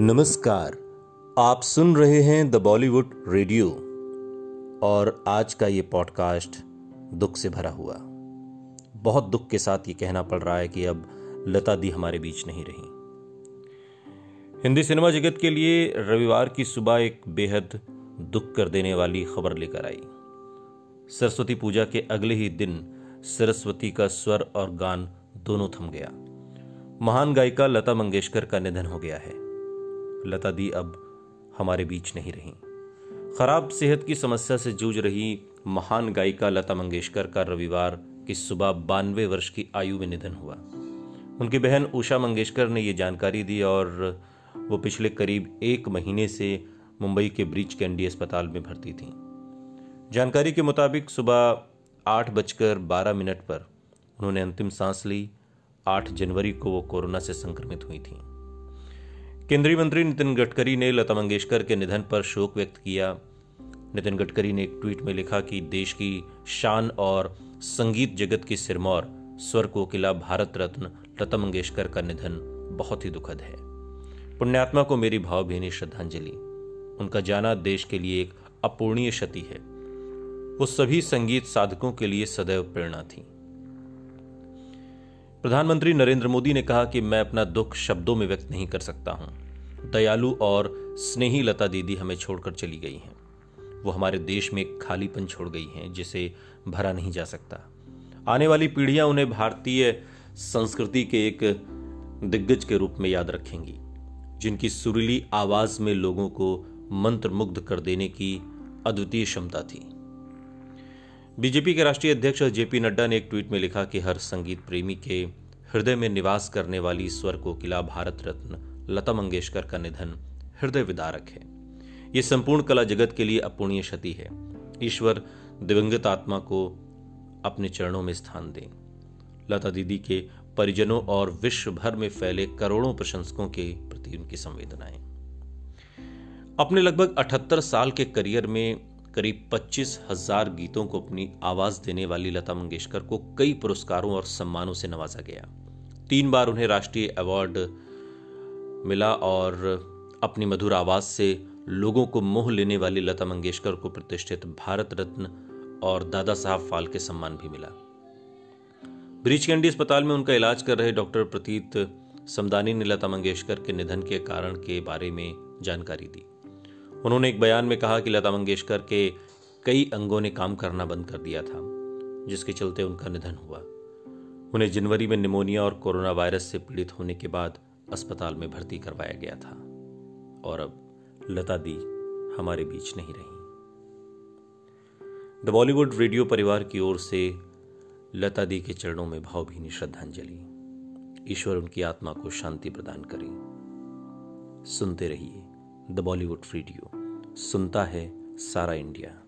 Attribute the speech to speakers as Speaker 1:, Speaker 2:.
Speaker 1: नमस्कार, आप सुन रहे हैं द बॉलीवुड रेडियो और आज का ये पॉडकास्ट दुख से भरा हुआ। बहुत दुख के साथ ये कहना पड़ रहा है कि अब लता दी हमारे बीच नहीं रही। हिंदी सिनेमा जगत के लिए रविवार की सुबह एक बेहद दुख कर देने वाली खबर लेकर आई। सरस्वती पूजा के अगले ही दिन सरस्वती का स्वर और गान दोनों थम गया। महान गायिका लता मंगेशकर का निधन हो गया है। लता दी अब हमारे बीच नहीं रही। खराब सेहत की समस्या से जूझ रही महान गायिका लता मंगेशकर का रविवार की सुबह बानवे वर्ष की आयु में निधन हुआ। उनकी बहन उषा मंगेशकर ने यह जानकारी दी और वो पिछले करीब एक महीने से मुंबई के ब्रिज कैंडी अस्पताल में भर्ती थी। जानकारी के मुताबिक सुबह आठ बजकर बारह मिनट पर उन्होंने अंतिम सांस ली। आठ जनवरी को वो कोरोना से संक्रमित हुई थी। केंद्रीय मंत्री नितिन गडकरी ने लता मंगेशकर के निधन पर शोक व्यक्त किया। नितिन गडकरी ने एक ट्वीट में लिखा कि देश की शान और संगीत जगत की सिरमौर, स्वर कोकिला भारत रत्न, लता मंगेशकर का निधन बहुत ही दुखद है। पुण्यात्मा को मेरी भावभीनी श्रद्धांजलि। उनका जाना देश के लिए एक अपूर्णीय क्षति है। वो सभी संगीत साधकों के लिए सदैव प्रेरणा थी। प्रधानमंत्री नरेंद्र मोदी ने कहा कि मैं अपना दुख शब्दों में व्यक्त नहीं कर सकता हूँ। दयालु और स्नेही लता दीदी हमें छोड़कर चली गई हैं। वो हमारे देश में खालीपन छोड़ गई हैं, जिसे भरा नहीं जा सकता। आने वाली पीढ़ियाँ उन्हें भारतीय संस्कृति के एक दिग्गज के रूप में याद रखेंगी, जिनकी सुरीली आवाज़ में लोगों को मंत्रमुग्ध कर देने की अद्वितीय क्षमता थी। बीजेपी के राष्ट्रीय अध्यक्ष जेपी नड्डा ने एक ट्वीट में लिखा कि हर संगीत प्रेमी के हृदय में निवास करने वाली स्वर कोकिला भारत रत्न लता मंगेशकर का निधन हृदय विदारक है। ये संपूर्ण कला जगत के लिए अपूर्णीय क्षति है। ईश्वर दिवंगत आत्मा को अपने चरणों में स्थान दें। लता दीदी के परिजनों और विश्व भर में फैले करोड़ों प्रशंसकों के प्रति उनकी संवेदनाएँ। अपने लगभग 78 साल के करियर में करीब पच्चीस हज़ार गीतों को अपनी आवाज़ देने वाली लता मंगेशकर को कई पुरस्कारों और सम्मानों से नवाजा गया। तीन बार उन्हें राष्ट्रीय अवार्ड मिला और अपनी मधुर आवाज़ से लोगों को मोह लेने वाली लता मंगेशकर को प्रतिष्ठित भारत रत्न और दादा साहब फाल्के सम्मान भी मिला। ब्रिज कैंडी अस्पताल में उनका इलाज कर रहे डॉक्टर प्रतीत समदानी ने लता मंगेशकर के निधन के कारण के बारे में जानकारी दी। उन्होंने एक बयान में कहा कि लता मंगेशकर के कई अंगों ने काम करना बंद कर दिया था, जिसके चलते उनका निधन हुआ। उन्हें जनवरी में निमोनिया और कोरोना वायरस से पीड़ित होने के बाद अस्पताल में भर्ती करवाया गया था और अब लता दी हमारे बीच नहीं रही। द बॉलीवुड रेडियो परिवार की ओर से लता दी के चरणों में भावभीनी श्रद्धांजलि। ईश्वर उनकी आत्मा को शांति प्रदान करे। सुनते रहिए द बॉलीवुड रेडियो सुनता है सारा इंडिया।